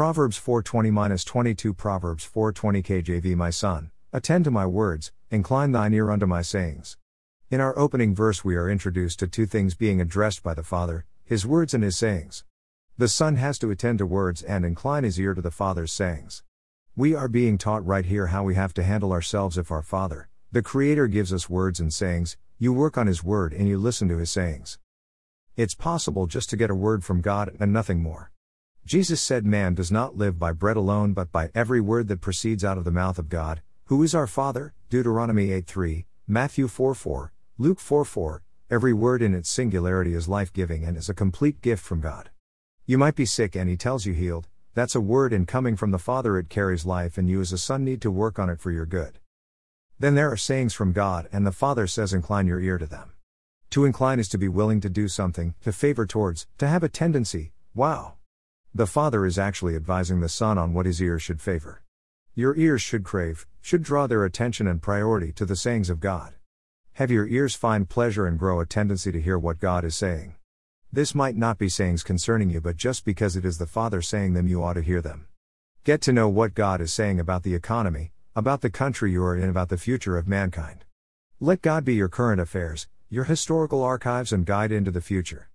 Proverbs 4:20-22 Proverbs 4:20 KJV My son, attend to my words, incline thine ear unto my sayings. In our opening verse we are introduced to two things being addressed by the Father, his words and his sayings. The son has to attend to words and incline his ear to the Father's sayings. We are being taught right here how we have to handle ourselves if our Father, the Creator gives us words and sayings, you work on His word and you listen to His sayings. It's possible just to get a word from God and nothing more. Jesus said, Man does not live by bread alone but by every word that proceeds out of the mouth of God, who is our Father, Deuteronomy 8 3, Matthew 4 4, Luke 4 4. Every word in its singularity is life giving and is a complete gift from God. You might be sick and He tells you healed, that's a word and coming from the Father it carries life and you as a son need to work on it for your good. Then there are sayings from God and the Father says incline your ear to them. To incline is to be willing to do something, to favor towards, to have a tendency, wow. The Father is actually advising the Son on what his ears should favor. Your ears should crave, should draw their attention and priority to the sayings of God. Have your ears find pleasure and grow a tendency to hear what God is saying. This might not be sayings concerning you, but just because it is the Father saying them, you ought to hear them. Get to know what God is saying about the economy, about the country you are in, about the future of mankind. Let God be your current affairs, your historical archives, and guide into the future.